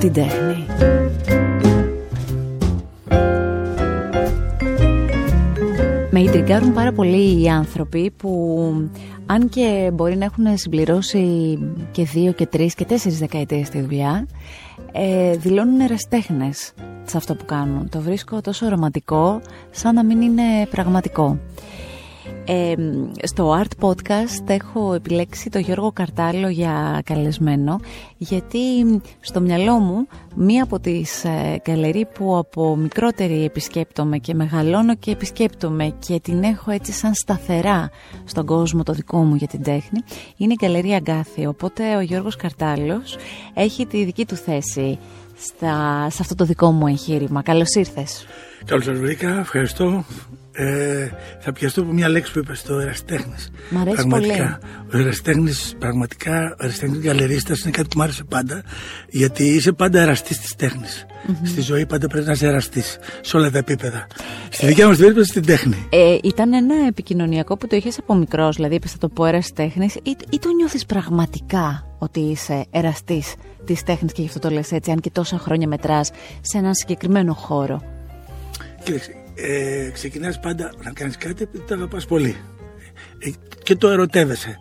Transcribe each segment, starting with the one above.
την τέχνη. Με ιντριγκάρουν πάρα πολύ οι άνθρωποι που αν και μπορεί να έχουν συμπληρώσει και δύο και τρεις και τέσσερις δεκαετίες στη δουλειά ε, δηλώνουν εραστέχνες σε αυτό που κάνουν. Το βρίσκω τόσο ρομαντικό σαν να μην είναι πραγματικό στο Art Podcast έχω επιλέξει τον Γιώργο Καρτάλο για καλεσμένο γιατί στο μυαλό μου μία από τις ε, γκαλερί που από μικρότερη επισκέπτομαι και μεγαλώνω και επισκέπτομαι και την έχω έτσι σαν σταθερά στον κόσμο το δικό μου για την τέχνη είναι η γκαλερία Αγκάθη οπότε ο Γιώργος Καρτάλος έχει τη δική του θέση στα, σε αυτό το δικό μου εγχείρημα. Καλώς ήρθες. Καλώς σας βρήκα, ευχαριστώ. Ε, θα πιαστώ από μια λέξη που είπες το εραστέχνη. Μ' αρέσει πραγματικά. πολύ. Ο εραστέχνη, πραγματικά, ο εραστέχνη γαλερίστας είναι κάτι που μου άρεσε πάντα, γιατί είσαι πάντα εραστής της τεχνη Στη ζωή πάντα πρέπει να είσαι εραστής, σε όλα τα επίπεδα. Στη δικιά μας περίπτωση στην τέχνη. Ε, ήταν ένα επικοινωνιακό που το είχες από μικρός, δηλαδή είπες θα το πω εραστέχνη, ή, ή το νιώθεις πραγματικά ότι είσαι εραστής της τέχνης και γι' αυτό το λες έτσι, αν και τόσα χρόνια μετράς σε έναν συγκεκριμένο χώρο; Κοίταξε, ε, ξεκινάς πάντα να κάνεις κάτι επειδή το αγαπάς πολύ. Ε, και το ερωτεύεσαι.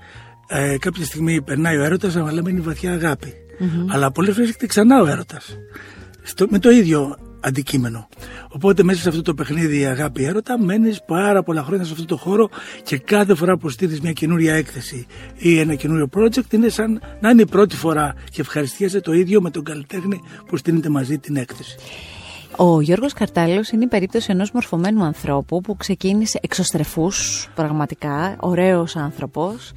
Ε, κάποια στιγμή περνάει ο έρωτας αλλά μένει βαθιά αγάπη. Mm-hmm. αλλά πολλές φορές έρχεται ξανά ο έρωτας. Στο, με το ίδιο αντικείμενο. Οπότε μέσα σε αυτό το παιχνίδι αγάπη έρωτα μένεις πάρα πολλά χρόνια σε αυτό το χώρο και κάθε φορά που στείλεις μια καινούρια έκθεση ή ένα καινούριο project είναι σαν να είναι η πρώτη φορά και ευχαριστιέσαι το ίδιο με τον καλλιτέχνη που στείλετε μαζί την έκθεση ο Γιώργος Καρτάλος είναι η περίπτωση ενός μορφωμένου ανθρώπου που ξεκίνησε εξωστρεφούς πραγματικά, ωραίος άνθρωπος,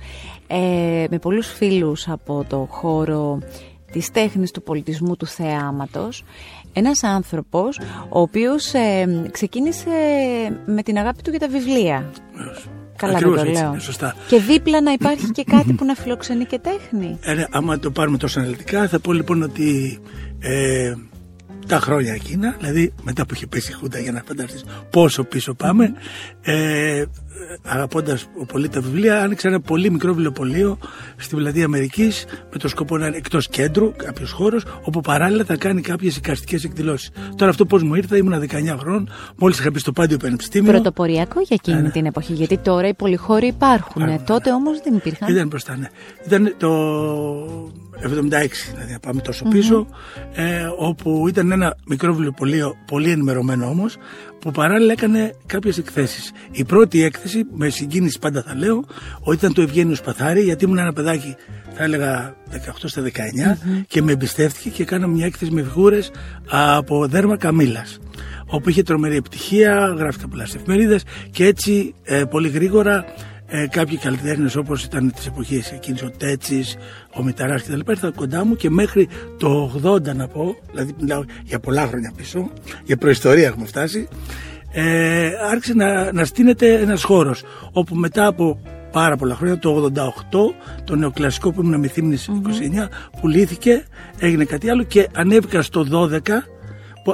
ε, με πολλούς φίλους από το χώρο της τέχνης, του πολιτισμού, του θεάματος. Ένας άνθρωπος ο οποίος ε, ξεκίνησε με την αγάπη του για τα βιβλία. Καλά δεν το λέω. σωστά. Και δίπλα να υπάρχει και κάτι που να φιλοξενεί και τέχνη. Ε, ναι, άμα το πάρουμε τόσο αναλυτικά θα πω λοιπόν ότι ε, τα χρόνια εκείνα, δηλαδή μετά που είχε πέσει η Χούντα για να φανταστείς πόσο πίσω πάμε, ε, αγαπώντας πολύ τα βιβλία, άνοιξε ένα πολύ μικρό βιβλιοπωλείο στη πλατεία Αμερικής με το σκοπό να είναι εκτός κέντρου, κάποιος χώρος, όπου παράλληλα θα κάνει κάποιες εικαστικές εκδηλώσεις. Τώρα αυτό πώς μου ήρθε, ήμουν 19 χρόνων, μόλις είχα μπει στο Πάντιο Πανεπιστήμιο. Πρωτοποριακό για εκείνη ναι, ναι. την εποχή, γιατί τώρα οι πολυχώροι υπάρχουν. Ά, τότε όμως δεν υπήρχαν. Ήταν μπροστά, ναι. Ήταν το 76, δηλαδή να πάμε τόσο πίσω, ε, όπου ήταν ένα μικρό βιβλιοπωλείο, πολύ ενημερωμένο όμως, που παράλληλα έκανε κάποιες εκθέσεις. Η πρώτη έκθεση, με συγκίνηση πάντα θα λέω, ότι ήταν το Ευγένιο Σπαθάρη, γιατί ήμουν ένα παιδάκι, θα έλεγα 18 στα 19, και με εμπιστεύτηκε και έκανα μια έκθεση με φιγούρες από δέρμα καμίλα. Όπου είχε τρομερή επιτυχία, γράφτηκαν πολλέ εφημερίδες και έτσι ε, πολύ γρήγορα ε, κάποιοι καλλιτέχνες όπως ήταν της εποχής εκείνης, ο Τέτσης, ο Μηταράς κτλ. ήρθαν κοντά μου και μέχρι το 80 να πω, δηλαδή μιλάω για πολλά χρόνια πίσω, για προϊστορία έχουμε φτάσει, ε, άρχισε να, να στείνεται ένας χώρος όπου μετά από πάρα πολλά χρόνια, το 88, το νεοκλασικό που ήμουν με θύμνης 29, πουλήθηκε, έγινε κάτι άλλο και ανέβηκα στο 12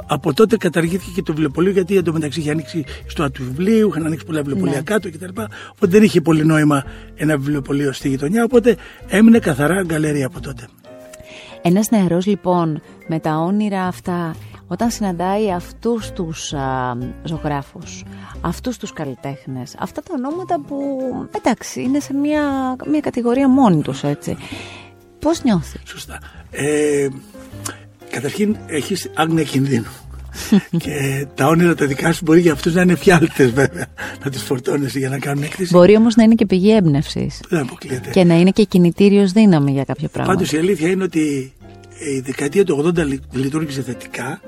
από τότε καταργήθηκε και το βιβλιοπωλείο γιατί εντωμεταξύ είχε ανοίξει στο του βιβλίου, είχαν ανοίξει πολλά βιβλιοπωλεία ναι. κάτω κτλ. Οπότε δεν είχε πολύ νόημα ένα βιβλιοπωλείο στη γειτονιά. Οπότε έμεινε καθαρά γκαλερία από τότε. Ένας νεαρός λοιπόν με τα όνειρα αυτά όταν συναντάει αυτούς τους α, ζωγράφους, αυτούς τους καλλιτέχνες, αυτά τα ονόματα που εντάξει είναι σε μια, μια κατηγορία μόνοι τους έτσι. Πώς νιώθεις; Σωστά. Ε, Καταρχήν έχεις άγνοια κινδύνου. και τα όνειρα τα δικά σου μπορεί για αυτούς να είναι φιάλτες, βέβαια, να τις φορτώνεσαι για να κάνουν έκθεση. Μπορεί όμως να είναι και πηγή έμπνευσης. Δεν αποκλείεται. Και να είναι και κινητήριος δύναμη για κάποιο πράγμα. Πάντως η αλήθεια είναι ότι η δεκαετία του 80 λειτουργήσε θετικά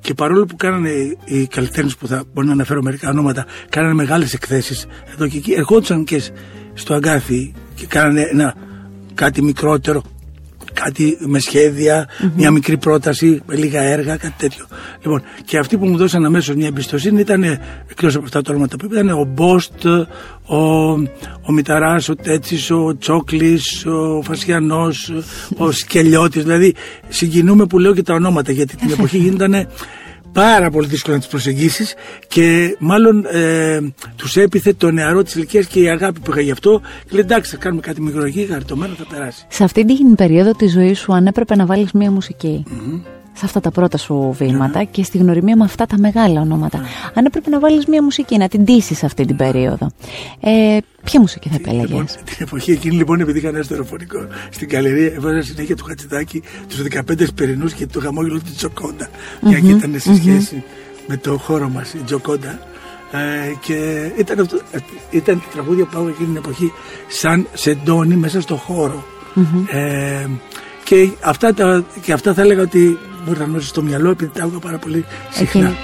και παρόλο που κάνανε οι καλλιτέχνες που θα μπορεί να αναφέρω μερικά ονόματα, κάνανε μεγάλες εκθέσεις εδώ και εκεί, ερχόντουσαν και στο αγκάθι και κάνανε ένα κάτι μικρότερο κάτι με σχεδια μια μικρή πρόταση, με λίγα έργα, κάτι τέτοιο. Λοιπόν, και αυτοί που μου δώσαν αμέσως μια εμπιστοσύνη ήταν, εκτός από αυτά τα όνοματα που ήταν, ο Μπόστ, ο, ο Μηταράς, ο Τέτσης, ο Τσόκλης, ο Φασιανός, ο Σκελιώτης. Δηλαδή, συγκινούμε που λέω και τα ονόματα, γιατί την εποχή γίνονταν πάρα πολύ δύσκολο να τις προσεγγίσεις και μάλλον ε, τους έπιθε το νεαρό της ηλικίας και η αγάπη που είχα γι' αυτό. Και λέει εντάξει, θα κάνουμε κάτι μικρό εκεί, χαριτωμένο θα περάσει. Σε αυτή την περίοδο της ζωής σου, αν έπρεπε να βάλεις μία μουσική, σε αυτά τα πρώτα σου βήματα και στη γνωριμία με αυτά τα μεγάλα ονόματα. Αν έπρεπε να βάλεις μια μουσική, να την τήσεις αυτή την περίοδο, ε, ποια μουσική θα επέλεγες; Λοιπόν, την εποχή εκείνη λοιπόν επειδή είχα ένα στερεοφωνικό στην καλερία έβαζα συνέχεια του Χατζηδάκη τους 15 περινούς και το χαμόγελο του Τζοκόντα. Mm-hmm, και ήταν σε σχέση με το χώρο μας η Τζοκόντα ε, και ήταν, αυτό, ε, ήταν τη τραγούδια που πάω εκείνη την εποχή σαν σεντόνι μέσα στο χώρο. Ε, και, αυτά τα, και αυτά θα έλεγα ότι μπορεί να γνωρίσεις στο μυαλό επειδή τα άκουγα πάρα πολύ συχνά.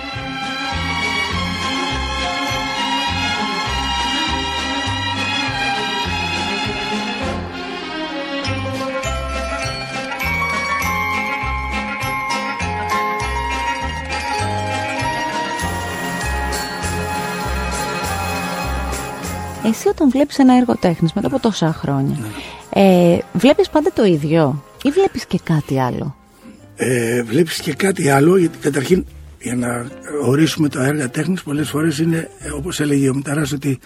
Εσύ όταν βλέπεις ένα έργο τέχνης μετά από τόσα χρόνια, ναι. ε, βλέπεις πάντα το ίδιο; Ή βλέπεις και κάτι άλλο; Ε, βλέπεις και κάτι άλλο γιατί καταρχήν για να ορίσουμε τα έργα τέχνης πολλές φορές είναι ε, όπως έλεγε ο Μηταράς ότι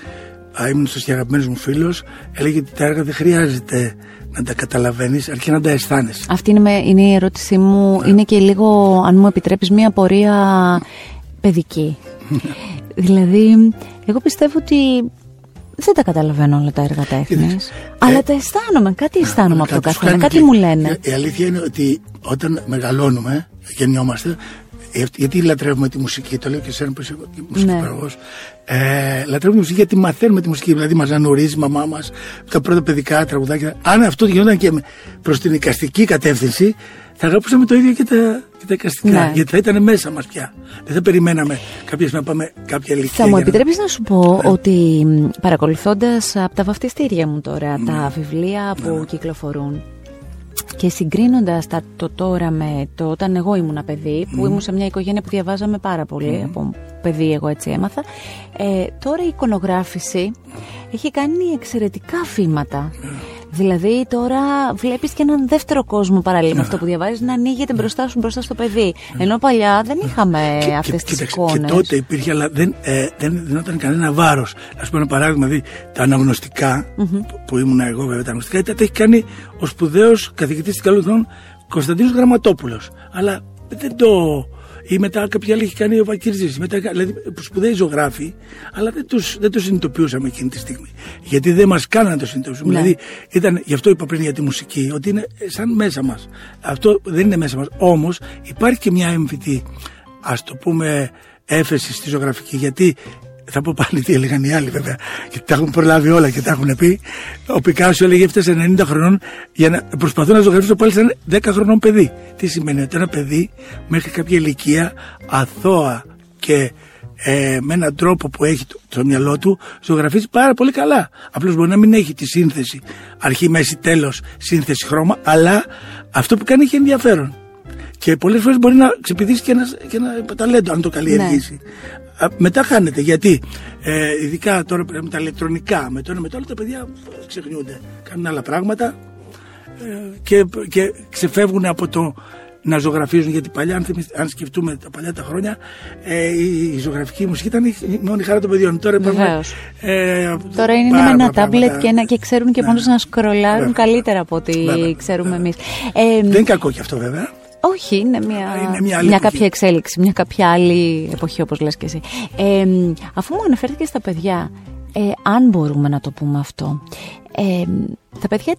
α, ήμουν στους και αγαπημένος μου φίλος έλεγε ότι τα έργα δεν χρειάζεται να τα καταλαβαίνεις αρκεί να τα αισθάνεσαι. Αυτή είναι, είναι η ερώτησή μου, ναι. είναι και λίγο αν μου επιτρέπεις μια πορεία παιδική. δηλαδή εγώ πιστεύω ότι δεν τα καταλαβαίνω όλα τα έργα τέχνης. Αλλά ε, τα αισθάνομαι, κάτι αισθάνομαι από το καθένα, κάτι μου λένε. Η αλήθεια είναι ότι όταν μεγαλώνουμε, γεννιόμαστε, ε, γιατί λατρεύουμε τη μουσική, το λέω και εσένα που είσαι μουσική ναι. ε, λατρεύουμε τη μουσική γιατί μαθαίνουμε τη μουσική. Δηλαδή, μας ανορίζει η μαμά μας, τα πρώτα παιδικά τραγουδάκια. Αν αυτό γινόταν και προς την οικαστική κατεύθυνση, θα αγαπούσαμε το ίδιο και τα, και τα εικαστικά. Ναι. Γιατί θα ήταν μέσα μας πια. Δεν θα περιμέναμε κάποια να πάμε κάποια ηλικία. Θα μου επιτρέπει να... σου πω ναι. ότι παρακολουθώντας από τα βαφτιστήρια μου τώρα τα ναι. βιβλία που ναι. κυκλοφορούν και συγκρίνοντας το τώρα με το όταν εγώ ήμουν παιδί, που ήμουν σε μια οικογένεια που διαβάζαμε πάρα πολύ, από παιδί εγώ έτσι έμαθα, ε, τώρα η εικονογράφηση έχει κάνει εξαιρετικά φήματα. Δηλαδή τώρα βλέπεις και έναν δεύτερο κόσμο παράλληλα με αυτό που διαβάζεις να ανοίγεται μπροστά σου μπροστά στο παιδί. Ενώ παλιά δεν είχαμε και, αυτές τις εικόνες. Και τότε υπήρχε αλλά δεν, ε, δεν δινόταν κανένα βάρος. Ας πούμε ένα παράδειγμα, δηλαδή τα αναγνωστικά που, που ήμουν εγώ βέβαια τα αναγνωστικά τα έχει κάνει ο σπουδαίος καθηγητής της Καλούδων Κωνσταντίνος Γραμματόπουλος. Αλλά δεν το ή μετά κάποια άλλη έχει κάνει ο Βακύρζης, μετά, δηλαδή σπουδαίοι ζωγράφοι, αλλά δεν τους, δεν τους συνειδητοποιούσαμε εκείνη τη στιγμή. Γιατί δεν μας κάνανε να το συνειδητοποιήσουμε. Ναι. Δηλαδή, ήταν, γι' αυτό είπα πριν για τη μουσική, ότι είναι σαν μέσα μας. Αυτό δεν είναι μέσα μας. Όμως υπάρχει και μια έμφυτη, ας το πούμε, έφεση στη ζωγραφική, γιατί θα πω πάλι τι έλεγαν οι άλλοι βέβαια. Και τα έχουν προλάβει όλα και τα έχουν πει. Ο Πικάσιο έλεγε έφτασε 90 χρονών για να προσπαθούν να ζωγραφίσουν πάλι σαν 10 χρονών παιδί. Τι σημαίνει ότι ένα παιδί μέχρι κάποια ηλικία αθώα και ε, με έναν τρόπο που έχει το, το μυαλό του ζωγραφίζει πάρα πολύ καλά. Απλώς μπορεί να μην έχει τη σύνθεση αρχή, μέση, τέλος σύνθεση χρώμα αλλά αυτό που κάνει έχει ενδιαφέρον και πολλές φορές μπορεί να ξεπηδήσεις και ένα, και ένα ταλέντο αν το καλλιεργήσει. Ναι. μετά χάνεται γιατί ε, ειδικά τώρα με τα ηλεκτρονικά, με το ένα με το άλλο τα παιδιά ξεχνιούνται. Κάνουν άλλα πράγματα ε, και, και ξεφεύγουν από το να ζωγραφίζουν γιατί παλιά αν, αν σκεφτούμε τα παλιά τα χρόνια ε, η, η ζωγραφική μουσική ήταν η μόνη χαρά των παιδιών τώρα, ε, τώρα είναι με ένα τάμπλετ και, και ξέρουν και ναι. μόνο να σκρολάρουν καλύτερα από ό,τι ξέρουμε εμείς. Ε, Δεν είναι κακό και αυτό βέβαια όχι, είναι μια, είναι μια, κάποια εξέλιξη, μια κάποια άλλη εποχή όπως λες και εσύ. Ε, αφού μου αναφέρθηκε στα παιδιά, ε, αν μπορούμε να το πούμε αυτό, ε, τα παιδιά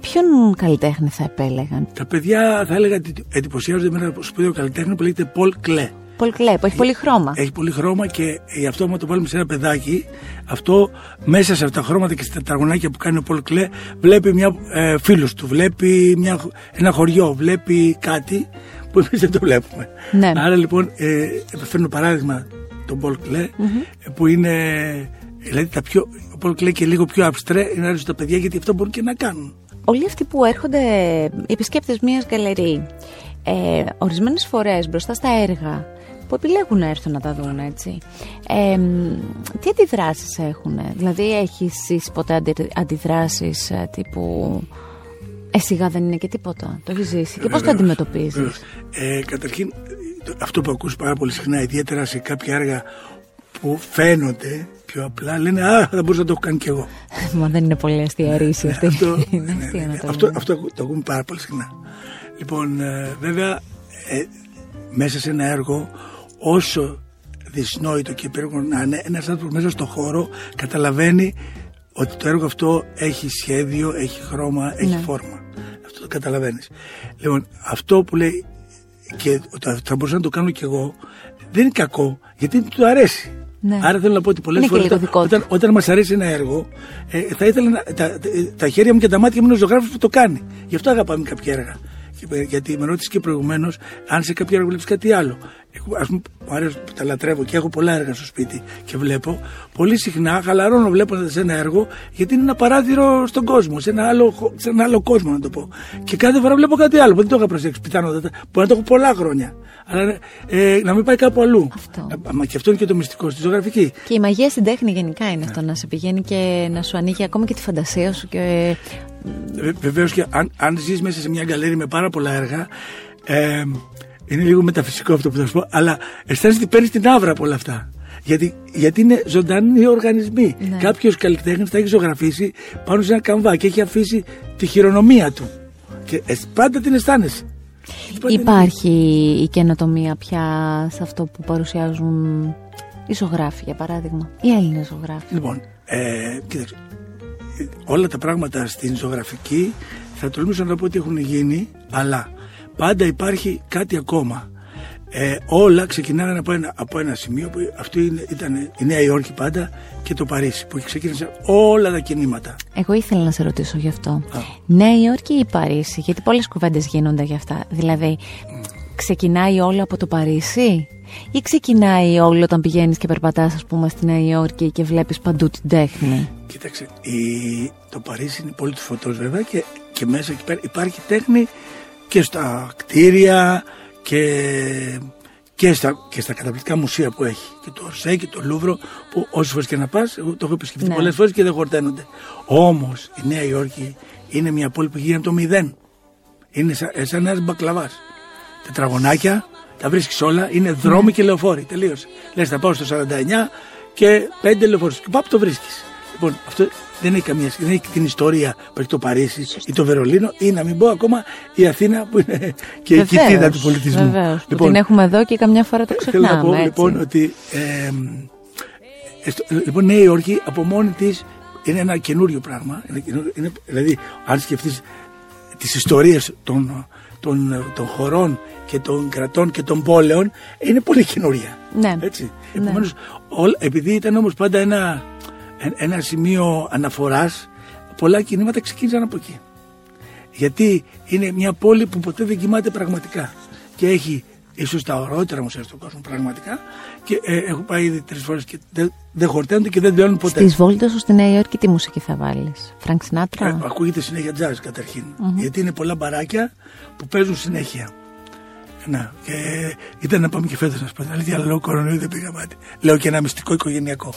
ποιον καλλιτέχνη θα επέλεγαν; Τα παιδιά θα έλεγα ότι εντυπωσιάζονται με ένα σπουδαίο καλλιτέχνη που λέγεται Πολ Κλέ. Πολ Κλέ, που έχει πολύ χρώμα. Έχει πολύ χρώμα και γι' αυτό, άμα το βάλουμε σε ένα παιδάκι, αυτό μέσα σε αυτά τα χρώματα και στα τετραγωνάκια που κάνει ο Πολ Κλέ, βλέπει μια ε, φίλος του, βλέπει μια, ένα χωριό, βλέπει κάτι που εμείς δεν το βλέπουμε. Ναι. Άρα λοιπόν, ε, φέρνω παράδειγμα τον Πολ Κλέ, mm-hmm. που είναι. Δηλαδή τα πιο, ο Πολ Κλέ και λίγο πιο abstrait είναι άρεστο τα παιδιά γιατί αυτό μπορούν και να κάνουν. Όλοι αυτοί που έρχονται επισκέπτες μιας γκαλερί, ε, ορισμένες φορές μπροστά στα έργα που επιλέγουν να έρθουν να τα δουν έτσι. Ε, τι αντιδράσεις έχουν, δηλαδή έχεις εσύ ποτέ αντι, αντιδράσεις ε, τύπου ε, σιγά δεν είναι και τίποτα, το έχεις ζήσει και πώς το αντιμετωπίζεις; Ε, καταρχήν αυτό που ακούς πάρα πολύ συχνά, ιδιαίτερα σε κάποια έργα που φαίνονται πιο απλά, λένε Α, θα μπορούσα να το έχω κάνει κι εγώ. Μα δεν είναι πολύ αστεία ρίση αυτή. αυτό, ναι, ναι, αυτό, αυτό το ακούμε πάρα πολύ συχνά. Λοιπόν, ε, βέβαια, ε, μέσα σε ένα έργο όσο δυσνόητο και υπέροχο να είναι ένας άνθρωπος μέσα στο χώρο καταλαβαίνει ότι το έργο αυτό έχει σχέδιο, έχει χρώμα, έχει ναι. φόρμα. Αυτό το καταλαβαίνεις. Λοιπόν, αυτό που λέει και θα μπορούσα να το κάνω κι εγώ δεν είναι κακό γιατί του αρέσει. Ναι. Άρα θέλω να πω ότι πολλές φορές όταν, όταν μας αρέσει ένα έργο, ε, θα ήθελα να, τα, τα, χέρια μου και τα μάτια μου είναι ο ζωγράφος που το κάνει. Γι' αυτό αγαπάμε κάποια έργα. Γιατί με ρώτησες και προηγουμένως αν σε κάποια έργο βλέπεις κάτι άλλο. Α πούμε, μου αρέσει που τα λατρεύω και έχω πολλά έργα στο σπίτι και βλέπω. Πολύ συχνά χαλαρώνω βλέποντας ένα έργο γιατί είναι ένα παράθυρο στον κόσμο, σε ένα άλλο, σε ένα άλλο κόσμο να το πω. Και κάθε φορά βλέπω κάτι άλλο που δεν το είχα προσέξει πιθανότατα. Μπορεί να το έχω πολλά χρόνια. Αλλά ε, να μην πάει κάπου αλλού. Αυτό. Ε, μα και αυτό είναι και το μυστικό στη ζωγραφική. Και η μαγεία στην τέχνη γενικά είναι αυτό, να σε πηγαίνει και να σου ανοίγει ακόμα και τη φαντασία σου. Και... Βεβαίως και αν, αν ζεις μέσα σε μια γκαλέρι με πάρα πολλά έργα. Ε, είναι λίγο μεταφυσικό αυτό που θα σου πω, αλλά αισθάνεσαι ότι παίρνεις την άβρα από όλα αυτά. Γιατί, γιατί είναι ζωντανοί οργανισμοί. Ναι. Κάποιος καλλιτέχνης τα έχει ζωγραφίσει πάνω σε ένα καμβά και έχει αφήσει τη χειρονομία του. Και πάντα την αισθάνεσαι. Υπάρχει η καινοτομία πια σε αυτό που παρουσιάζουν οι ζωγράφοι, για παράδειγμα, οι Έλληνες ζωγράφοι; Λοιπόν, ε, κοίταξε, όλα τα πράγματα στην ζωγραφική θα τολμήσω να πω ότι έχουν γίνει, αλλά πάντα υπάρχει κάτι ακόμα. Ε, όλα ξεκινάνε από ένα, από ένα σημείο που αυτό ήταν η Νέα Υόρκη πάντα και το Παρίσι που ξεκίνησαν όλα τα κινήματα. Εγώ ήθελα να σε ρωτήσω γι' αυτό. Νέα Υόρκη ή Παρίσι, γιατί πολλές κουβέντες γίνονται γι' αυτά. Δηλαδή, ξεκινάει όλο από το Παρίσι ή ξεκινάει όλο όταν πηγαίνεις και περπατάς ας πούμε στη Νέα Υόρκη και βλέπεις παντού την τέχνη; Κοίταξε, η, το Παρίσι είναι πολύ του φωτός βέβαια και, και μέσα εκεί πέρα υπάρχει τέχνη και στα κτίρια και, και, στα, και στα καταπληκτικά μουσεία που έχει. Και το Ορσέ και το Λούβρο που όσες φορές και να πας, εγώ το έχω επισκεφτεί ναι. πολλές φορές και δεν χορταίνονται. Όμως η Νέα Υόρκη είναι μια πόλη που γίνεται το μηδέν. Είναι σαν, σαν ένας μπακλαβάς. Τετραγωνάκια, τα βρίσκεις όλα, είναι δρόμοι ναι. και λεωφόροι. Τελείωσε. Λες, θα πάω στο 49 και πέντε λεωφόρους. Και πάπ το βρίσκεις. Λοιπόν, αυτό δεν έχει καμία σχέση. Δεν έχει την ιστορία που έχει το Παρίσι ή το Βερολίνο ή να μην πω ακόμα η Αθήνα που είναι και η κοιτίδα του πολιτισμού. Βεβαίως, λοιπόν, την έχουμε εδώ και καμιά φορά το ξεχνάμε. Θέλω να πω έτσι. λοιπόν ότι. Ε, λοιπόν, Νέα Υόρκη από μόνη της είναι ένα καινούριο πράγμα. Είναι, είναι, δηλαδή, αν σκεφτείς τις ιστορίες των, των, των χωρών και των κρατών και των πόλεων, είναι πολύ καινούρια. Ναι. Έτσι. Ναι. Επομένως, επειδή ήταν όμως πάντα ένα ένα σημείο αναφοράς πολλά κινήματα ξεκίνησαν από εκεί γιατί είναι μια πόλη που ποτέ δεν κοιμάται πραγματικά και έχει ίσως τα ωραίτερα μουσεία στον κόσμο πραγματικά και ε, έχω πάει ήδη τρεις φορές και δεν, δεν χορταίνονται και δεν τελειώνουν ποτέ. Στις βόλτες σου στη Νέα Υόρκη τι μουσική θα βάλεις, Φρανκ Σινάτρα; Ε, ακούγεται συνέχεια jazz καταρχήν mm-hmm. γιατί είναι πολλά μπαράκια που παίζουν συνέχεια. Να, και ήταν να πάμε και φέτος να σου πω την αλήθεια, αλλά λόγω κορονοϊού δεν πήγα μάτι. Λέω και ένα μυστικό οικογενειακό.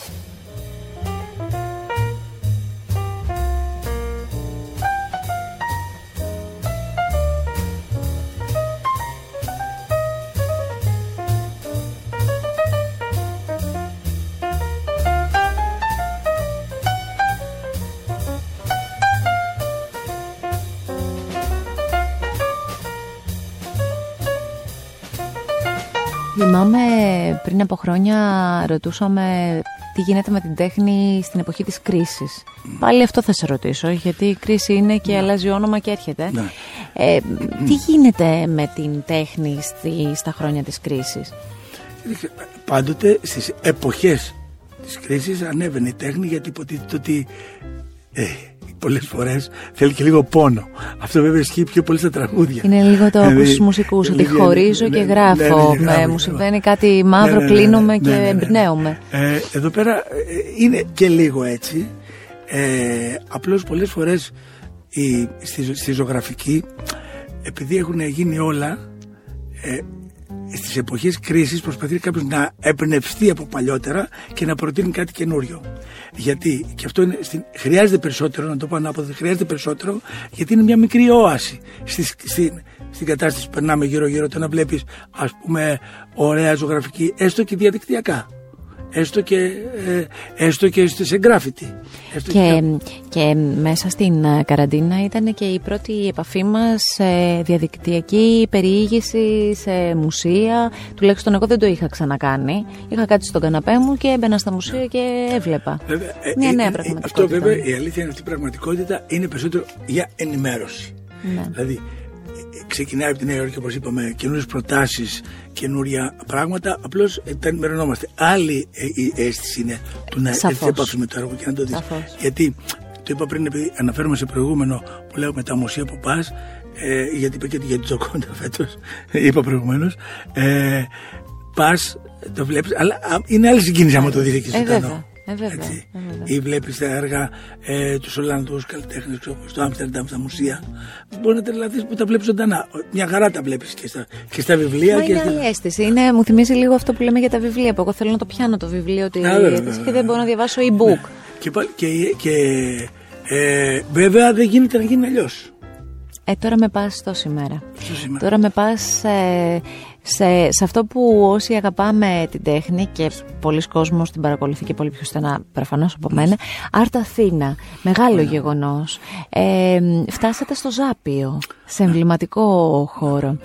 Πριν από χρόνια ρωτούσαμε τι γίνεται με την τέχνη στην εποχή της κρίσης. Πάλι αυτό θα σε ρωτήσω, γιατί η κρίση είναι και ναι. αλλάζει όνομα και έρχεται. Ναι. Ε, τι γίνεται με την τέχνη στη, στα χρόνια της κρίσης; Πάντοτε στις εποχές της κρίσης ανέβαινε η τέχνη γιατί υποτίθεται ότι ε, πολλές φορές θέλει και λίγο πόνο. Αυτό βέβαια ισχύει πιο πολύ στα τραγούδια. Είναι λίγο το ακούς στου μουσικούς, ότι χωρίζω και γράφω. Μου συμβαίνει κάτι μαύρο, κλείνομαι και εμπνέομαι. Εδώ πέρα είναι και λίγο έτσι. Ε, απλώς πολλές φορές στη, στη ζωγραφική επειδή έχουν γίνει όλα ε, στις εποχές κρίσης προσπαθεί κάποιος να εμπνευστεί από παλιότερα και να προτείνει κάτι καινούριο. Γιατί, και αυτό είναι, στην, χρειάζεται περισσότερο, να το πω ανάποδα, χρειάζεται περισσότερο, γιατί είναι μια μικρή όαση στη, στη, στην κατάσταση που περνάμε γύρω-γύρω. Το να βλέπεις, ας πούμε, ωραία ζωγραφική, έστω και διαδικτυακά. Έστω και, ε, έστω και σε γκράφιτι. Και, και μέσα στην ε, καραντίνα ήταν και η πρώτη επαφή μας σε διαδικτυακή περιήγηση σε μουσεία. Τουλάχιστον εγώ δεν το είχα ξανακάνει. Είχα κάτι στον καναπέ μου και έμπαινα στα μουσεία και έβλεπα. Βέβαια, ε, Μια ε, νέα ε, πραγματικότητα. Αυτό βέβαια η αλήθεια είναι αυτή η πραγματικότητα είναι περισσότερο για ενημέρωση. Ναι. Δηλαδή ε, ξεκινάει από τη Νέα Υόρκη όπως είπαμε καινούριες προτάσεις, καινούρια πράγματα απλώς ε, τα ενημερωνόμαστε. Άλλη ε, η αίσθηση είναι του να Σαφώς. έρθει επαφή με το έργο και να το δεις. Σαφώς. Γιατί το είπα πριν επειδή αναφέρομαι σε προηγούμενο που λέω με τα μουσεία που πας ε, γιατί είπα και για την Τζοκόντα φέτος είπα προηγουμένως ε, πας το βλέπεις αλλά α, είναι άλλη συγκίνηση άμα το δεις εκεί Ε, ζωντανό. βέβαια. Ε, βέβαια. Έτσι. Ε, βέβαια. Ή βλέπεις τα έργα ε, τους Ολλανδούς καλλιτέχνες στο Άμστερνταμ, στα μουσεία. Μπορεί να τρελαθείς που τα βλέπεις ζωντανά. Μια χαρά τα βλέπεις και στα, και στα βιβλία. Μα και είναι στα... άλλη αίσθηση. Είναι, μου θυμίζει λίγο αυτό που λέμε για τα βιβλία. Που εγώ θέλω να το πιάνω το βιβλίο τη Α, βέβαια, αίσθηση και δεν μπορώ να διαβάσω e-book. Ναι. Και, πάλι- και, και ε, βέβαια δεν γίνεται να γίνει αλλιώς. Ε, τώρα με πας το σήμερα. Στο σήμερα. Τώρα με πας ε, σε, σε αυτό που όσοι αγαπάμε την τέχνη και πολλοί κόσμος την παρακολουθεί και πολύ πιο στενά προφανώς από μένα Art Αθήνα, μεγάλο γεγονός ε, φτάσατε στο Ζάπιο σε εμβληματικό χώρο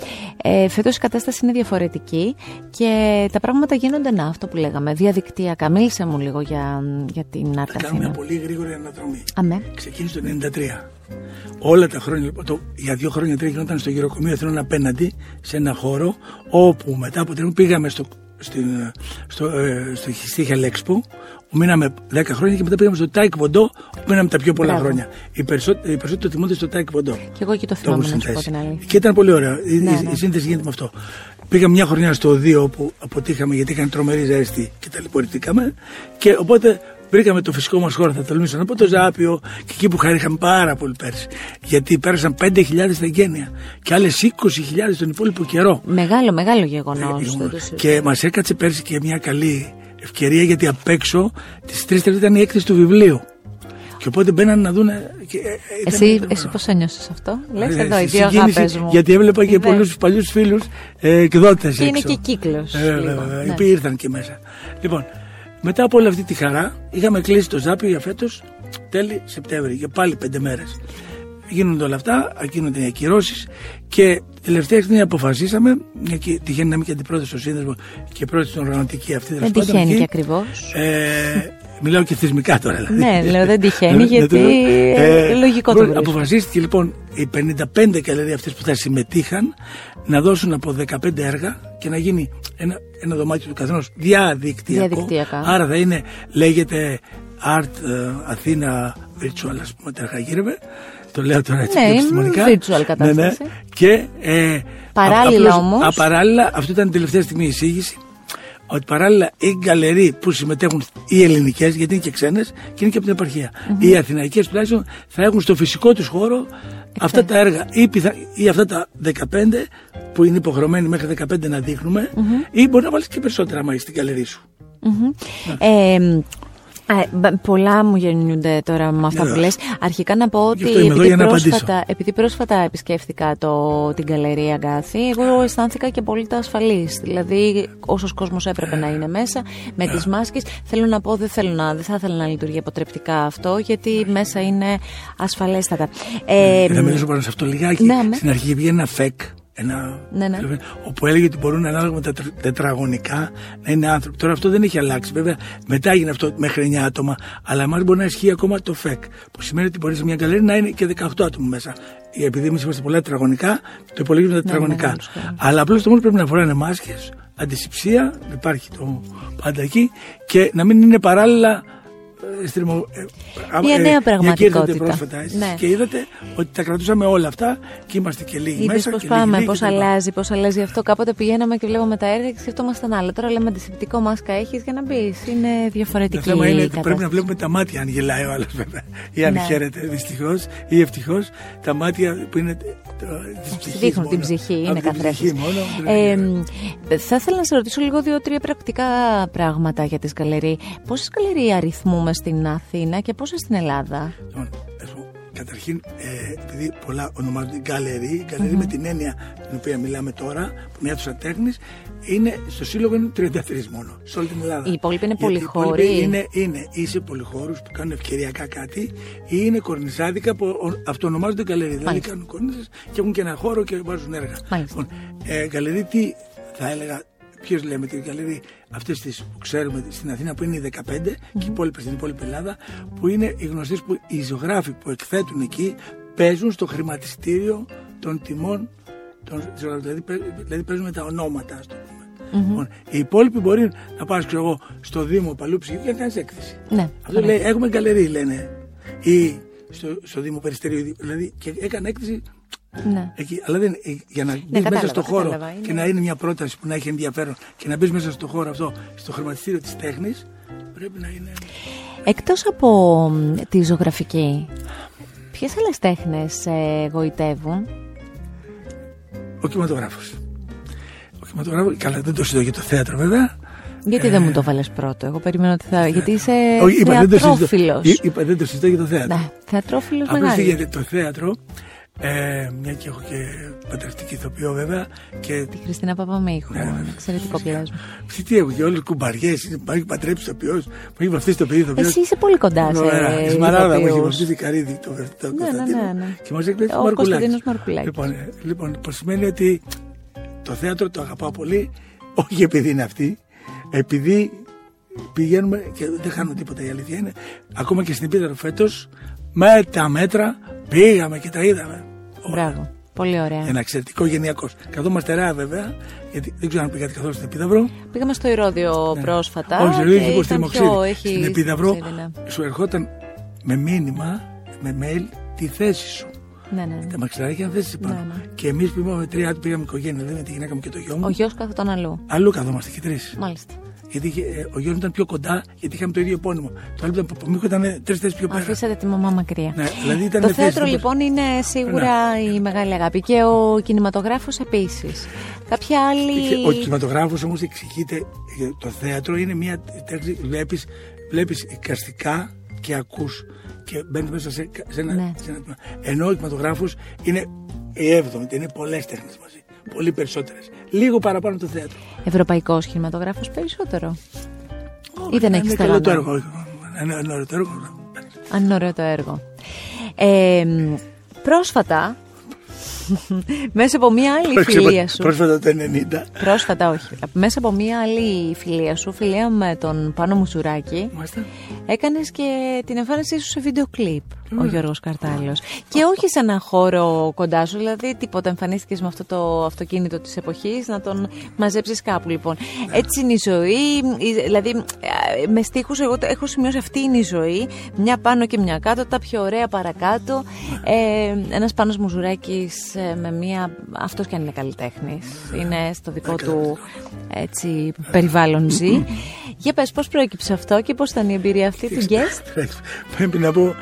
ε, φέτος η κατάσταση είναι διαφορετική και τα πράγματα γίνονται να αυτό που λέγαμε διαδικτυακά μίλησε μου λίγο για, για την Art Θα κάνουμε Αθήνα μια πολύ γρήγορη αναδρομή. Αμέ. Ξεκίνησε το 1993. Όλα τα χρόνια, λοιπόν, το, για δύο χρόνια τρία γινόταν στο γυροκομείο Αθηνών απέναντι σε ένα χώρο όπου μετά από τρία πήγαμε στο, στην, στο, ε, στο, στη Χελέξπο που μείναμε 10 χρόνια και μετά πήγαμε στο Τάικ Ποντό που μείναμε τα πιο πολλά Μπράβο. χρόνια. Οι περισσότεροι, οι περισσότεροι το θυμούνται στο Τάικ Ποντό. Και εγώ και το Το θυμάμαι έχουν να σου πω συνθέσει. την αλήθεια. Και ήταν πολύ ωραία. Η, Ναι, η- ναι. η σύνθεση γίνεται με αυτό. Πήγαμε μια χρονιά στο 2 όπου αποτύχαμε γιατί είχαν τρομερή ζέστη και ταλαιπωρηθήκαμε. Και οπότε βρήκαμε το φυσικό μας χώρο, θα τολμήσω να πω, το Ζάπιο και εκεί που χαρήκαμε πάρα πολύ πέρσι. Γιατί πέρασαν 5.000 τα γένεια και άλλες 20.000 τον υπόλοιπο καιρό. Μεγάλο, μεγάλο γεγονός. Ε, δεν το και μας έκατσε πέρσι και μια καλή ευκαιρία γιατί απ' έξω τις τρεις τελευταίε ήταν η έκθεση του βιβλίου. Και οπότε μπαίναν να δουν. Και, ε, ε, ήταν- Εσύ, ήταν εσύ ωραίο. πώς ένιωσες αυτό, λες Ε, εδώ οι στη δύο συγκίνηση, αγάπες μου. Γιατί έβλεπα και Ναι. πολλούς παλιούς φίλους ε, εκδότες Και είναι έξω. και κύκλος. Ε, βέβαια, λίγο, βέβαια, ναι. οι οποίοι ήρθαν και μέσα. Λοιπόν, μετά από όλη αυτή τη χαρά, είχαμε κλείσει το Ζάπιο για φέτος τέλη Σεπτέμβρη, για πάλι πέντε μέρες. Γίνονται όλα αυτά, γίνονται οι ακυρώσεις και τελευταία στιγμή αποφασίσαμε, μια και τυχαίνει να είμαι και αντιπρόεδρος στο σύνδεσμο και πρόεδρος στην οργανωτική αυτή Δεν τέλος πάντων, τυχαίνει εκεί. και ακριβώς. Ε, μιλάω και θεσμικά τώρα δηλαδή. Ναι, λέω, δεν τυχαίνει, Να- να γιατί, το λέω. ε, λογικό το λοιπόν, βρίσκω. Αποφασίστηκε λοιπόν οι 55 καλερί αυτές που θα συμμετείχαν να δώσουν από 15 έργα και να γίνει ένα, ένα δωμάτιο του καθενός διαδικτυακό. Διαδικτυακά. Άρα θα είναι, λέγεται Art ε, Αθήνα Virtual, ας πούμε, τερχαγύρευε. Το λέω τώρα έτσι Ναι, πιο είναι επιστημονικά. virtual κατάσταση. Και, ε, Παράλληλα απλώς- όμως- Α, παράλληλα, αυτό ήταν η τελευταία στιγμή η εισήγηση, ότι παράλληλα οι γκαλερί που συμμετέχουν οι ελληνικές, γιατί είναι και ξένες και είναι και από την επαρχία. Οι αθηναϊκές τουλάχιστον θα έχουν στο φυσικό τους χώρο αυτά τα έργα ή, πιθα... ή αυτά τα 15 που είναι υποχρεωμένοι μέχρι 15 να δειχνουμε ή μπορεί να βάλεις και περισσότερα άμα έχεις στην γκαλερί σου. Μμμ. Ε, ε, μπ- πολλά μου γεννιούνται τώρα με αυτά Ναι, που λες. Αρχικά να πω ότι αυτό είμαι εδώ επειδή για να πρόσφατα, απαντήσω. επειδή πρόσφατα επισκέφθηκα το, την Καλερία Αγκάθη, εγώ αισθάνθηκα και πολύ ασφαλής. Δηλαδή, όσος κόσμος έπρεπε να είναι μέσα, με τις μάσκες, θέλω να πω, δεν, θέλω να, δεν θα ήθελα να λειτουργεί αποτρεπτικά αυτό, γιατί μέσα είναι ασφαλέστατα. Ε, Και θα μιλήσω πάνω σε αυτό λιγάκι. ναι, ναι. Στην αρχή βγήκε ένα φεκ. Ένα, Ναι, ναι. όπου έλεγε ότι μπορούν ανάλογα με τα τετρα- τετραγωνικά να είναι άνθρωποι. Τώρα αυτό δεν έχει αλλάξει. Βέβαια, μετά έγινε αυτό μέχρι 9 άτομα. Αλλά εμά μπορεί να ισχύει ακόμα το ΦΕΚ. Που σημαίνει ότι μπορείς σε μια γκαλέρι να είναι και 18 άτομα μέσα. Επειδή εμείς είμαστε πολλά τετραγωνικά, το υπολογίζουμε τα τετραγωνικά. μεγάλους χώρους. Αλλά απλώς το μόνο πρέπει να φοράνε μάσκες, αντισηψία, υπάρχει το πάντα εκεί και να μην είναι παράλληλα. Ε, στριμω- ε, α- Μια ε, νέα μια και ήρθατε πραγματικότητα. πρόσφατα εσείς Ναι. και είδατε ότι τα κρατούσαμε όλα αυτά και είμαστε και λίγοι Είδε μέσα. πώς και πάμε, λίγοι πώς λίγοι κτλ. αλλάζει, πώς αλλάζει αυτό. Κάποτε πηγαίναμε και βλέπαμε τα έργα και σκεφτόμασταν άλλα. Τώρα λέμε αντισηπτικό μάσκα έχεις για να μπεις. Είναι Το διαφορετική θέμα η είναι ότι κατάσταση. πρέπει να βλέπουμε τα μάτια αν γελάει ο άλλος βέβαια. Ή αν Ναι. χαίρεται δυστυχώς ή ευτυχώς. Τα μάτια που είναι. το- της ψυχής Δείχνουν μόνο. την ψυχή, Από είναι την καθρέφτες. ψυχή μόνο, Ε, δηλαδή. μ, θα ήθελα να σε ρωτήσω λίγο δύο-τρία πρακτικά πράγματα για τις γκαλερί. Πόσες γκαλερί αριθμούμε στην Αθήνα και πόσες στην Ελλάδα; Λοιπόν, ας πούμε, καταρχήν, ε, επειδή πολλά ονομάζονται γκαλερί, γκαλερί με την έννοια την οποία μιλάμε τώρα, που μια αίθουσα τέχνης, είναι στο σύλλογο είναι 33 μόνο, σε όλη την Ελλάδα. Οι υπόλοιποι είναι Γιατί οι πολυχώροι. υπόλοιποι Είναι, είναι ή σε πολυχώρους που κάνουν ευκαιριακά κάτι, ή είναι κορνιζάδικα που ο- αυτοονομάζονται γκαλερί. Δηλαδή Μάλιστα. κάνουν κορνίζε και έχουν και ένα χώρο και βάζουν έργα. Μάλιστα. Λοιπόν, ε, γκαλερί τι θα έλεγα, Ποιος λέμε την γκαλερί, αυτές τις που ξέρουμε στην Αθήνα που είναι οι 15 και οι υπόλοιπες στην υπόλοιπη Ελλάδα, που είναι οι γνωστές που οι ζωγράφοι που εκθέτουν εκεί παίζουν στο χρηματιστήριο των τιμών των ζωγράφων. Δηλαδή, παί- δηλαδή παίζουν με τα ονόματα, ας το πούμε. Λοιπόν, οι υπόλοιποι μπορεί να πας, ξέρω εγώ, στο Δήμο Παλούψη και να κάνεις έκθεση. Ναι, Αυτό ωραία. λέει, έχουμε γκαλερί, λένε. Ή στο, στο Δήμο Περιστερίου, δηλαδή, και έκανε έκθεση Ναι. Εκεί, αλλά δεν, ε, για να μπεις κατάλαβα, μέσα στο χώρο κατάλαβα, είναι- και να είναι μια πρόταση που να έχει ενδιαφέρον και να μπεις μέσα στο χώρο αυτό, στο χρηματιστήριο της τέχνης, πρέπει να είναι. Εκτός από μ, τη ζωγραφική, ποιες άλλες τέχνες σε εγωιτεύουν. Ο κινηματογράφος. Ο κινηματογράφος, καλά, δεν το συζητώ για το θέατρο βέβαια. Γιατί δεν μου το βάλες πρώτο, εγώ περιμένω ότι θα... Γιατί είσαι Ε, Όχι, είπα, δεν το συζητώ. θεατρόφιλος. Εί- Είπα, δεν το συζητώ για το θέατρο. Ναι, θεατρόφιλος Απλώς μεγάλης. γιατί το θέατρο, ε, μια και έχω και παντρευτική ηθοποιό βέβαια και Τη Χριστίνα Παπαμίχου, Ναι, ναι. εξαιρετικό πλάσμα. Τι, τι έχω και όλες κουμπαριές, έχει παντρέψει το ποιό, μου έχει βαφτίσει το παιδί το Εσύ είσαι πολύ κοντά σε Ωραία. Η Σμαράδα μου έχει ηθοποιούς. βαφτίσει καρύδι το το Ναι, ναι, Κωνσταντίνο. ναι, ναι. Και μας έχει πει Ο ο Κωνσταντίνος Μαρκουλάκης. Λοιπόν, ε, λοιπόν, που σημαίνει ότι το θέατρο το αγαπάω πολύ, όχι επειδή είναι αυτή, επειδή πηγαίνουμε και δεν χάνουμε τίποτα η αλήθεια είναι. Ακόμα και στην Πίταρο φέτος, με τα μέτρα πήγαμε και τα είδαμε. Μπράβο, πολύ ωραία. Ένα εξαιρετικό γενιακό. Καθόμαστε ρέα βέβαια, γιατί δεν ξέρω αν πήγατε καθόλου στην Επίδαυρο. Πήγαμε στο Ηρώδιο πρόσφατα Όχι, και δεν είχε ήταν στη πιο... Μοξίδη. Έχει Στην Επίδαυρο Μοξίδη, ναι. σου ερχόταν με μήνυμα, με mail, τη θέση σου. Ναι, ναι. Τα μαξιλαράκια είχαν θέση πάνω. Ναι, ναι. Και εμείς που είπαμε τρία άτομα πήγαμε οικογένεια, δηλαδή με τη γυναίκα μου και το γιο μου. Ο γιος καθόταν αλλού. Αλλού καθόμαστε και τρεις. Μάλιστα. Γιατί είχε- ε, ο γιος μου ήταν πιο κοντά, γιατί είχαμε το ίδιο επώνυμο. Το άλλο ήταν που μου ήταν τρεις θέσεις πιο πέρα. Αφήσατε τη μαμά μακριά. Ναι, δηλαδή ήταν το θέση, θέατρο όπως- λοιπόν είναι σίγουρα η μεγάλη αγάπη και ο κινηματογράφος επίσης. Κάποια άλλη... Ο κινηματογράφος όμως εξηγείται, ε, το θέατρο είναι μια τέχνη, βλέπεις βλέπεις εικαστικά και ακούς και μπαίνεις μέσα σε, σε ένα. Ναι. σε ένα τμήμα. Ενώ ο κινηματογράφος είναι η έβδομη, είναι πολλές τέχνες μαζί. Πολύ περισσότερες. Λίγο παραπάνω από το θέατρο. Ευρωπαϊκός κινηματογράφος περισσότερο. Ή δεν Είναι έχεις καλό το τα έργο. Ένα ένα ωραίο το έργο. Αν είναι ωραίο το έργο. Ε, μ, πρόσφατα, μέσα από μία άλλη φιλία σου. Πρόσφατα το 90. Πρόσφατα όχι. Μέσα από μία άλλη φιλία σου, φιλία με τον Πάνο Μουσουράκη, Μάλιστα. έκανες και την εμφάνισή σου σε βίντεο κλιπ, ο Γιώργος Καρτάλος. Και όχι σε έναν χώρο κοντά σου, δηλαδή τίποτα εμφανίστηκες με αυτό το αυτοκίνητο της εποχής, να τον μαζέψεις κάπου λοιπόν. Έτσι είναι η ζωή, η- δηλαδή ε, με στίχους εγώ το έχω σημειώσει αυτή είναι η ζωή, μια πάνω και μια κάτω, τα πιο ωραία παρακάτω. Ε, ένας Πάνος Μουσουράκης ε, με μια, αυτός και αν είναι καλλιτέχνης, είναι στο δικό του έτσι, περιβάλλον ζει. Για πες πώς προέκυψε αυτό και πώς ήταν η εμπειρία αυτή του guest; Πρέπει να πω,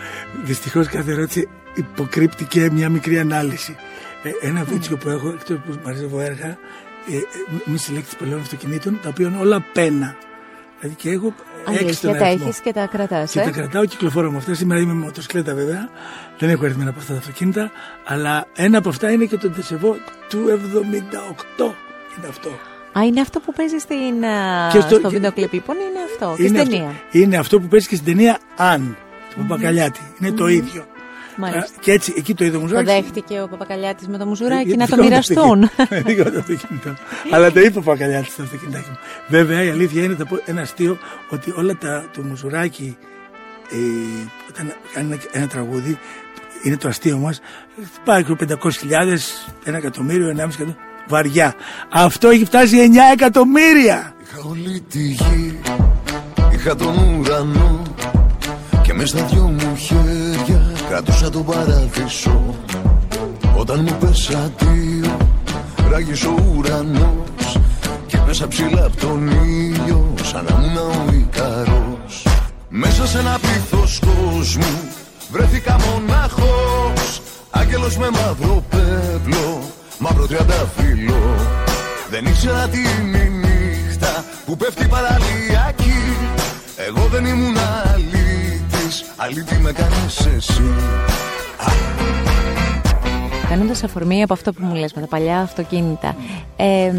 δυστυχώς κάθε ερώτηση υποκρύπτει και μια μικρή ανάλυση. Ε, ένα βίτσιο που έχω, εκτός που μαζεύω έργα, ε, ε, μη συλλέκτης πολλών αυτοκινήτων, τα οποία είναι όλα πένα. Δηλαδή και έχω έξι Αλήθεια, στον τα αριθμό. έχεις και τα κρατάς, Και ε; τα κρατάω, κυκλοφορώ με αυτά. Σήμερα είμαι με μοτοσυκλέτα βέβαια. Δεν έχω έρθει με ένα από αυτά τα αυτοκίνητα. Αλλά ένα από αυτά είναι και το Ντεσεβό του 78. Είναι αυτό. Α, είναι αυτό που παίζει στην, α, Και στο, στο- βίντεο κλιπ, λοιπόν, είναι αυτό. Και είναι, στην αυτό, ταινία. είναι αυτό που παίζει και στην ταινία Αν του Παπακαλιάτη. Είναι το ίδιο. Μάλιστα. Α, Και έτσι εκεί το είδε ο Το Μουζάκης. δέχτηκε ο Παπακαλιάτης με το Μουζουράκι Ε, να το δικό μου μοιραστούν. αυτοκίνητο. Δικό του αυτοκίνητο. Αλλά το είπε ο Παπακαλιάτη στο αυτοκίνητάκι μου. Βέβαια η αλήθεια είναι θα πω ένα αστείο ότι όλα τα του Μουζουράκη ε, όταν κάνει ένα, ένα τραγούδι είναι το αστείο μας πάει και 500.000 ένα εκατομμύριο, 1,5 εκατομμύριο βαριά. Αυτό έχει φτάσει 9 εκατομμύρια. Είχα όλη τη γη, είχα τον ουρανό Και μες στα δυο μου χέρια κρατούσα τον παράδεισο Όταν μου πες αντίο, ράγισε ο ουρανός Και μέσα ψηλά απ' τον ήλιο, σαν να ήμουν ο Ικαρός Μέσα σε ένα πλήθος κόσμου, βρέθηκα μονάχος Άγγελος με μαύρο πέπλο, μαύρο τριανταφύλλο. Δεν ήξερα τι είναι η νύχτα που πέφτει παραλιακή. Εγώ δεν ήμουν αλήτης, αλήτη με κάνεις εσύ. Κάνοντας αφορμή από αυτό που μου λες με τα παλιά αυτοκίνητα ε,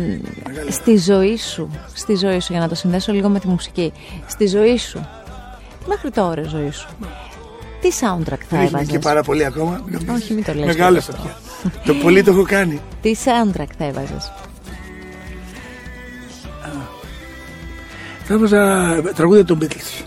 Στη ζωή σου Στη ζωή σου για να το συνδέσω λίγο με τη μουσική Στη ζωή σου Μέχρι τώρα ζωή σου Τι soundtrack θα Έχει έβαζες; και πάρα πολύ ακόμα. Όχι μην το λες Μεγάλωσα αυτό. πια. Το πολύ το έχω κάνει. Τι soundtrack θα έβαζες; Θα έβαζα τραγούδια των Beatles.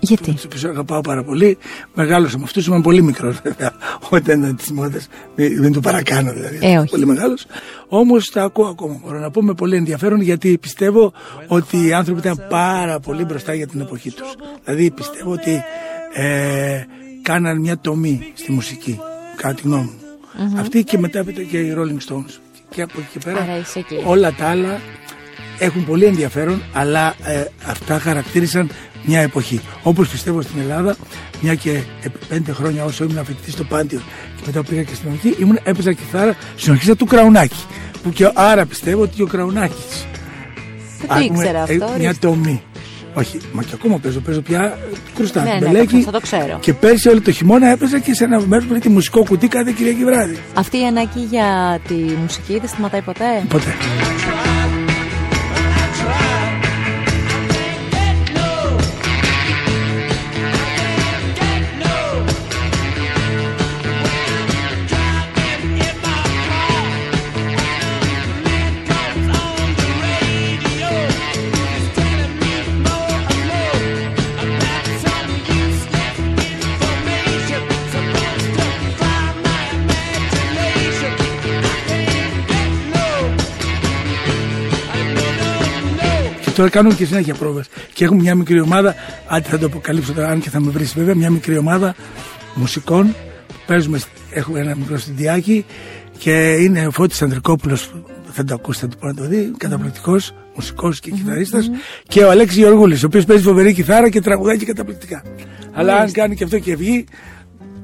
Γιατί; Τους οποίους αγαπάω πάρα πολύ. Μεγάλωσα με αυτούς, ήμουν πολύ μικρός βέβαια. Όταν ήταν της μόδας. Δεν το παρακάνω δηλαδή. Ε, όχι. Πολύ μεγάλος. Όμως τα ακούω ακόμα. Μπορώ να πω με πολύ ενδιαφέρον γιατί πιστεύω ότι οι άνθρωποι ήταν πάρα πολύ μπροστά για την εποχή τους. Δηλαδή πιστεύω ότι ε, κάναν μια τομή στη μουσική. Κατά τη γνώμη μου. Αυτή και μετά έπειτα και οι Rolling Stones. Και από εκεί και πέρα Άρα είσαι εκεί. όλα τα άλλα έχουν πολύ ενδιαφέρον, αλλά ε, αυτά χαρακτήρισαν μια εποχή. Όπως πιστεύω στην Ελλάδα, μια και επί πέντε χρόνια όσο ήμουν φοιτητής στο Πάντιο και μετά πήγα και στην Ορχή, ήμουν έπαιζα κιθάρα στην ορχήστρα του Κραουνάκη. Που και άρα πιστεύω ότι ο Κραουνάκης Δεν το Άκουμε, ήξερα ε, αυτό Μια ορίστε. τομή. Όχι, μα και ακόμα παίζω. Παίζω πια ε, κρουστά. Ναι, ναι, μπελέκι. αυτό το ξέρω. Και πέρσι όλο το χειμώνα έπαιζα και σε ένα μέρος που λέγεται μουσικό κουτί κάθε Κυριακή βράδυ. Αυτή η ανάγκη για τη μουσική δεν σταματάει ποτέ; Ποτέ. Τώρα κάνουμε και συνέχεια πρόβες. Και έχουμε μια μικρή ομάδα, άντε θα το αποκαλύψω τώρα, αν και θα με βρεις βέβαια, μια μικρή ομάδα μουσικών. Παίζουμε, έχουμε ένα μικρό στεντιάκι και είναι ο Φώτης Ανδρικόπουλος, θα το ακούσετε, θα το πω να το δει, καταπληκτικός μουσικός και κιθαρίστας και ο Αλέξης Γεωργούλης, ο οποίος παίζει φοβερή κιθάρα και τραγουδάει και καταπληκτικά. Αλλά αν κάνει και αυτό και βγει,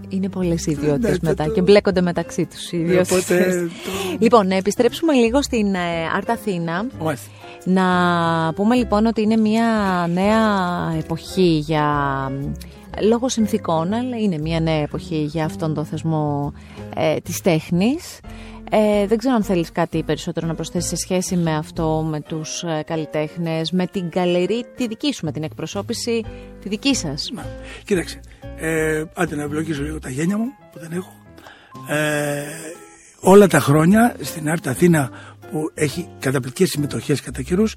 Είναι πολλές οι ιδιότητε Ναι, μετά το- και μπλέκονται μεταξύ τους οι ιδιότητες. οπότε Λοιπόν, να επιστρέψουμε λίγο στην ε, Άρτα Αθήνα. μάλιστα. Να πούμε λοιπόν ότι είναι μια νέα εποχή για λόγω συνθήκων, αλλά είναι μια νέα εποχή για αυτόν τον θεσμό ε, της τέχνης. Ε, δεν ξέρω αν θέλεις κάτι περισσότερο να προσθέσεις σε σχέση με αυτό, με τους ε, καλλιτέχνες, με την καλερί τη δική σου, με την εκπροσώπηση τη δική σας. Μα, Κοίταξε, ε, άντε να ευλογήσω λίγο τα γένια μου που δεν έχω. Ε, όλα τα χρόνια στην Άρτα Αθήνα που έχει καταπληκτικές συμμετοχές κατά καιρούς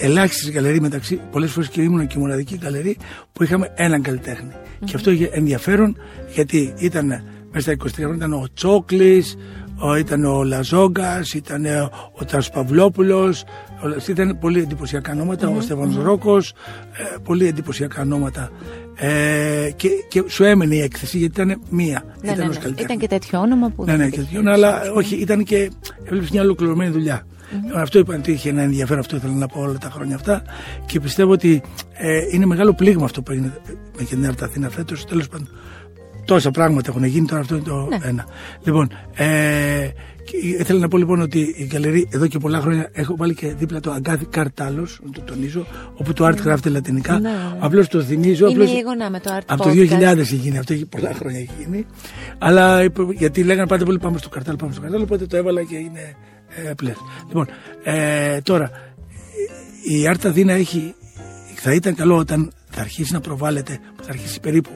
ελάχιστες γκαλερί μεταξύ, πολλές φορές και ήμουν και η μοναδική γκαλερί που είχαμε έναν καλλιτέχνη. Και αυτό είχε ενδιαφέρον γιατί ήταν μέσα στα 23 χρόνια ήταν ο Τσόκλης, ήταν ο Λαζόγκας, ήταν ο Τάσος Παυλόπουλος. Ήταν πολύ εντυπωσιακά ονόματα. Ο Στέφανος Ρόκος, ε, πολύ εντυπωσιακά ονόματα. Ε, και, και σου έμενε η έκθεση γιατί ήταν μία. Ναι, ήταν ναι, ως ναι. καλλιτέχνη. Ήταν και τέτοιο όνομα που Ναι, δεν ναι, και υπήρχε. τέτοιο, αλλά όχι, ήταν και. Έβλεπες μια ολοκληρωμένη δουλειά. Λοιπόν, Αυτό είπαν ότι είχε ένα ενδιαφέρον, αυτό ήθελα να πω όλα τα χρόνια αυτά. Και πιστεύω ότι ε, είναι μεγάλο πλήγμα αυτό που έγινε με την Άρτα Αθήνα φέτος. Τέλος πάντων, τόσα πράγματα έχουν γίνει, τώρα αυτό είναι το Ναι. ένα. Λοιπόν, ε, και ήθελα να πω λοιπόν ότι η γκαλερί εδώ και πολλά χρόνια έχω βάλει και δίπλα το Αγκάθι Καρτάλο, να το τονίζω, όπου το art γράφεται λατινικά. Ναι, ναι. Απλώς το θυμίζω. Είναι απλώς- λίγο να με το art από το podcast. 2000 έχει γίνει αυτό, έχει πολλά χρόνια έχει γίνει. Αλλά είπε- γιατί λέγανε πάντα πολύ πάμε στο καρτάλ, πάμε στο καρτάλ, οπότε το έβαλα και είναι ε, πλέον. Λοιπόν, ε, τώρα, η Άρτα Αθήνα έχει, θα ήταν καλό όταν θα αρχίσει να προβάλλεται, που θα αρχίσει περίπου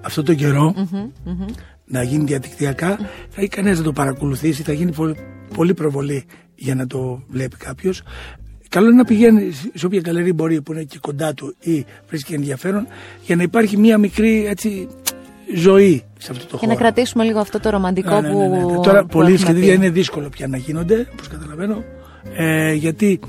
αυτό το καιρο να γίνει διαδικτυακά, θα έχει κανένας να το παρακολουθήσει, θα γίνει πολύ, πολύ προβολή για να το βλέπει κάποιος. Καλό είναι να πηγαίνει σε όποια καλερί μπορεί που είναι και κοντά του ή βρίσκει ενδιαφέρον για να υπάρχει μια μικρή έτσι, ζωή σε αυτό το Και χώρο. να κρατήσουμε λίγο αυτό το ρομαντικό Ναι, ναι, ναι, ναι. που. Τώρα που πολλοί έχουμε σχεδία πει. είναι δύσκολο πια να γίνονται, όπως καταλαβαίνω, ε, γιατί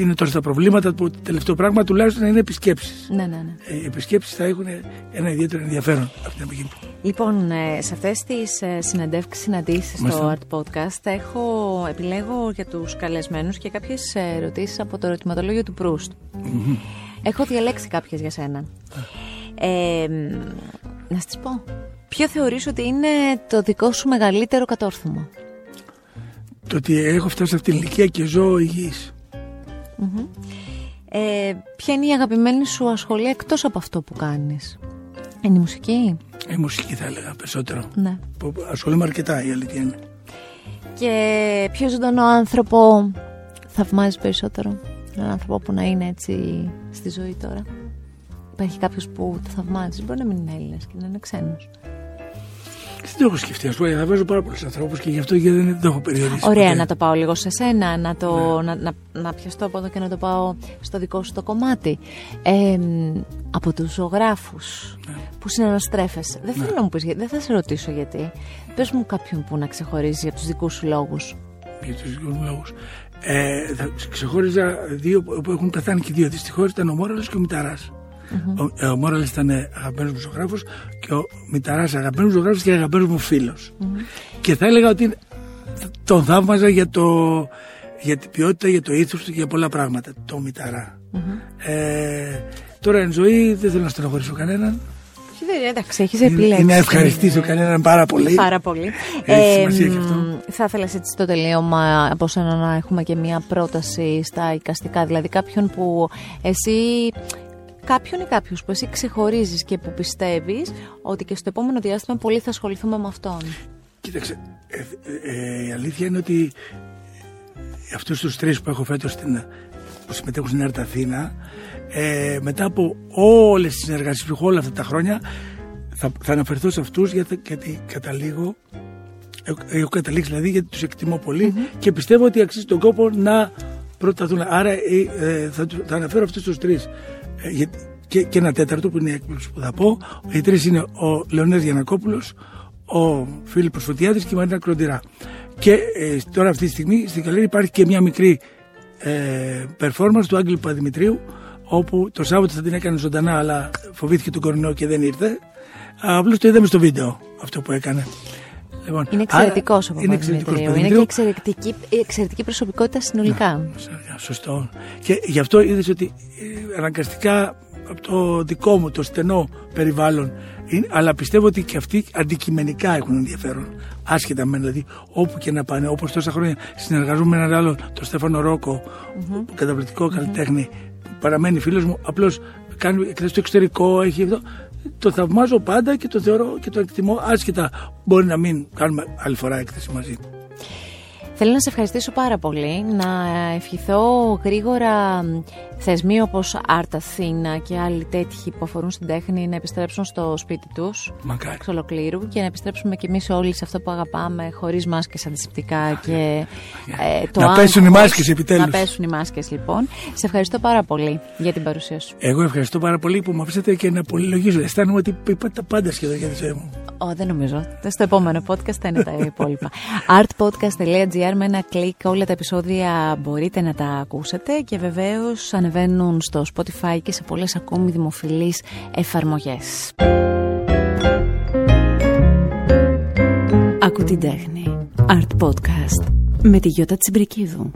είναι τώρα στα προβλήματα που το τελευταίο πράγμα τουλάχιστον είναι επισκέψεις. Ναι, ναι, ναι. Ε, Οι επισκέψεις θα έχουν ένα ιδιαίτερο ενδιαφέρον από την εποχή. Λοιπόν, ε, σε αυτές τις ε, συνεντεύξεις, συναντήσεις στο Μάλιστα. Art Podcast έχω, επιλέγω για τους καλεσμένους και κάποιες ερωτήσεις από το ερωτηματολόγιο του Proust. Έχω διαλέξει κάποιες για σένα. Ε, μ, να σας πω. Ποιο θεωρείς ότι είναι το δικό σου μεγαλύτερο κατόρθωμα; Το ότι έχω φτάσει σε αυτήν την ηλικία και ζω υγιής. Ε, ποια είναι η αγαπημένη σου ασχολία εκτός από αυτό που κάνεις; Είναι η μουσική; Η μουσική θα έλεγα περισσότερο. Ναι. Που ασχολούμαι αρκετά η αλήθεια είναι. Και ποιο ζωντανό άνθρωπο θαυμάζεις περισσότερο; Έναν άνθρωπο που να είναι έτσι στη ζωή τώρα; Υπάρχει κάποιος που το θαυμάζεις; Μπορεί να μην είναι Έλληνας και να είναι ξένος. Δεν το έχω σκεφτεί. Α πούμε, θα βάζω πάρα πολλούς ανθρώπους και γι' αυτό και δεν το έχω περιορίσει. Ωραία, ποτέ. να το πάω λίγο σε σένα, να, το, να, να, να πιαστώ από εδώ και να το πάω στο δικό σου το κομμάτι. Ε, από τους ζωγράφους που συναναστρέφεσαι. Δεν θέλω να μου πεις, γιατί- δεν θα σε ρωτήσω γιατί. Πες μου κάποιον που να ξεχωρίζει για τους δικούς σου λόγους. Για τους δικούς μου λόγους. Ε, θα ξεχώριζα δύο που έχουν πεθάνει και οι δύο. Δυστυχώς ήταν ο Μόραλος και ο μηταρα Ο, ε, ο Μόραλο ήταν αγαπημένος μου ζωγράφος και ο Μηταράς αγαπημένος μου ζωγράφος και αγαπημένος μου φιλο Και θα έλεγα ότι τον θαύμαζα για, το, για την ποιότητα, για το ήθος του και για πολλά πράγματα. Το μηταρα Ε, τώρα εν ζωή δεν θέλω να στενοχωρήσω κανέναν. Όχι, δεν- Εντάξει, έχεις Είναι- επιλέξει. Είναι να ευχαριστήσω κανέναν πάρα πολύ. Πάρα πολύ. Έχει σημασία και αυτό. μ, θα ήθελα έτσι στο τελείωμα από σένα να έχουμε και μία πρόταση στα εικαστικά. Δηλαδή κάποιον που εσύ. Κάποιον ή κάποιους που εσύ ξεχωρίζεις και που πιστεύεις ότι και στο επόμενο διάστημα πολύ θα ασχοληθούμε με αυτόν; Κοίταξε, ε, ε, ε, η αλήθεια είναι ότι αυτούς τους τρεις που έχω φέτος στην, που συμμετέχουν στην ΕΡΤ Αθήνα ε, μετά από όλες τις συνεργασίες που έχω όλα αυτά τα χρόνια θα, θα αναφερθώ σε αυτούς γιατί, γιατί καταλήγω έχω, έχω καταλήξει δηλαδή γιατί τους εκτιμώ πολύ και πιστεύω ότι αξίζει τον κόπο να προταθούν. Άρα ε, ε, θα, του- θα αναφέρω αυτούς τους τρεις. Ε, γιατί- και, και ένα τέταρτο που είναι η έκπληξη που θα πω. Οι τρεις είναι ο Λεωνές Γιανακόπουλος, ο Φίλιππος Φωτιάδης και η Μαρίνα Κροντηρά. Και ε, τώρα αυτή τη στιγμή στην Καλέρη υπάρχει και μια μικρή ε, performance του Άγγελου Παδημητρίου όπου το Σάββατο θα την έκανε ζωντανά αλλά φοβήθηκε τον κορονοϊό και δεν ήρθε. Απλώς το είδαμε στο βίντεο αυτό που έκανε. Λοιπόν, Είναι άρα, εξαιρετικός ο είναι εξαιρετικός Παπαδημητρίου. Είναι και εξαιρετική, εξαιρετική προσωπικότητα συνολικά. Ναι, Σωστό. Και γι' αυτό είδες ότι ε, αναγκαστικά από το δικό μου το στενό περιβάλλον είναι, αλλά πιστεύω ότι και αυτοί αντικειμενικά έχουν ενδιαφέρον. Άσχετα με δηλαδή όπου και να πάνε. Όπως τόσα χρόνια συνεργαζόμαι με έναν άλλο, τον Στέφανο Ρόκο, καταπληκτικό καλλιτέχνη, που παραμένει φίλος μου. Απλώς κάνει εκθέσεις στο εξωτερικό, έχει αυτό. Το θαυμάζω πάντα και το θεωρώ και το εκτιμώ άσχετα. Μπορεί να μην κάνουμε άλλη φορά έκθεση μαζί. Θέλω να σε ευχαριστήσω πάρα πολύ, να ευχηθώ γρήγορα θεσμοί όπως Art Athena και άλλοι τέτοιοι που αφορούν στην τέχνη να επιστρέψουν στο σπίτι τους Μακάρι. εξ ολοκλήρου και να επιστρέψουμε κι εμείς όλοι σε αυτό που αγαπάμε χωρίς μάσκες αντισηπτικά και ε, το Να πέσουν οι άγχος. μάσκες επιτέλους. Να πέσουν οι μάσκες λοιπόν. Σε ευχαριστώ πάρα πολύ για την παρουσία σου. Εγώ ευχαριστώ πάρα πολύ που με αφήσατε και να πολυλογίζω. Αισθάνομαι ότι είπα τα πάντα σχεδόν για τη ζωή μου. Ω, δεν νομίζω. Στο επόμενο podcast θα είναι τα υπόλοιπα. artpodcast.gr με ένα κλικ όλα τα επεισόδια μπορείτε να τα ακούσετε και βεβαίως ανεβαίνουν στο Spotify και σε πολλές ακόμη δημοφιλείς εφαρμογές. Ακού την τέχνη. Art Podcast με τη Γιώτα Τσιμπρικίδου.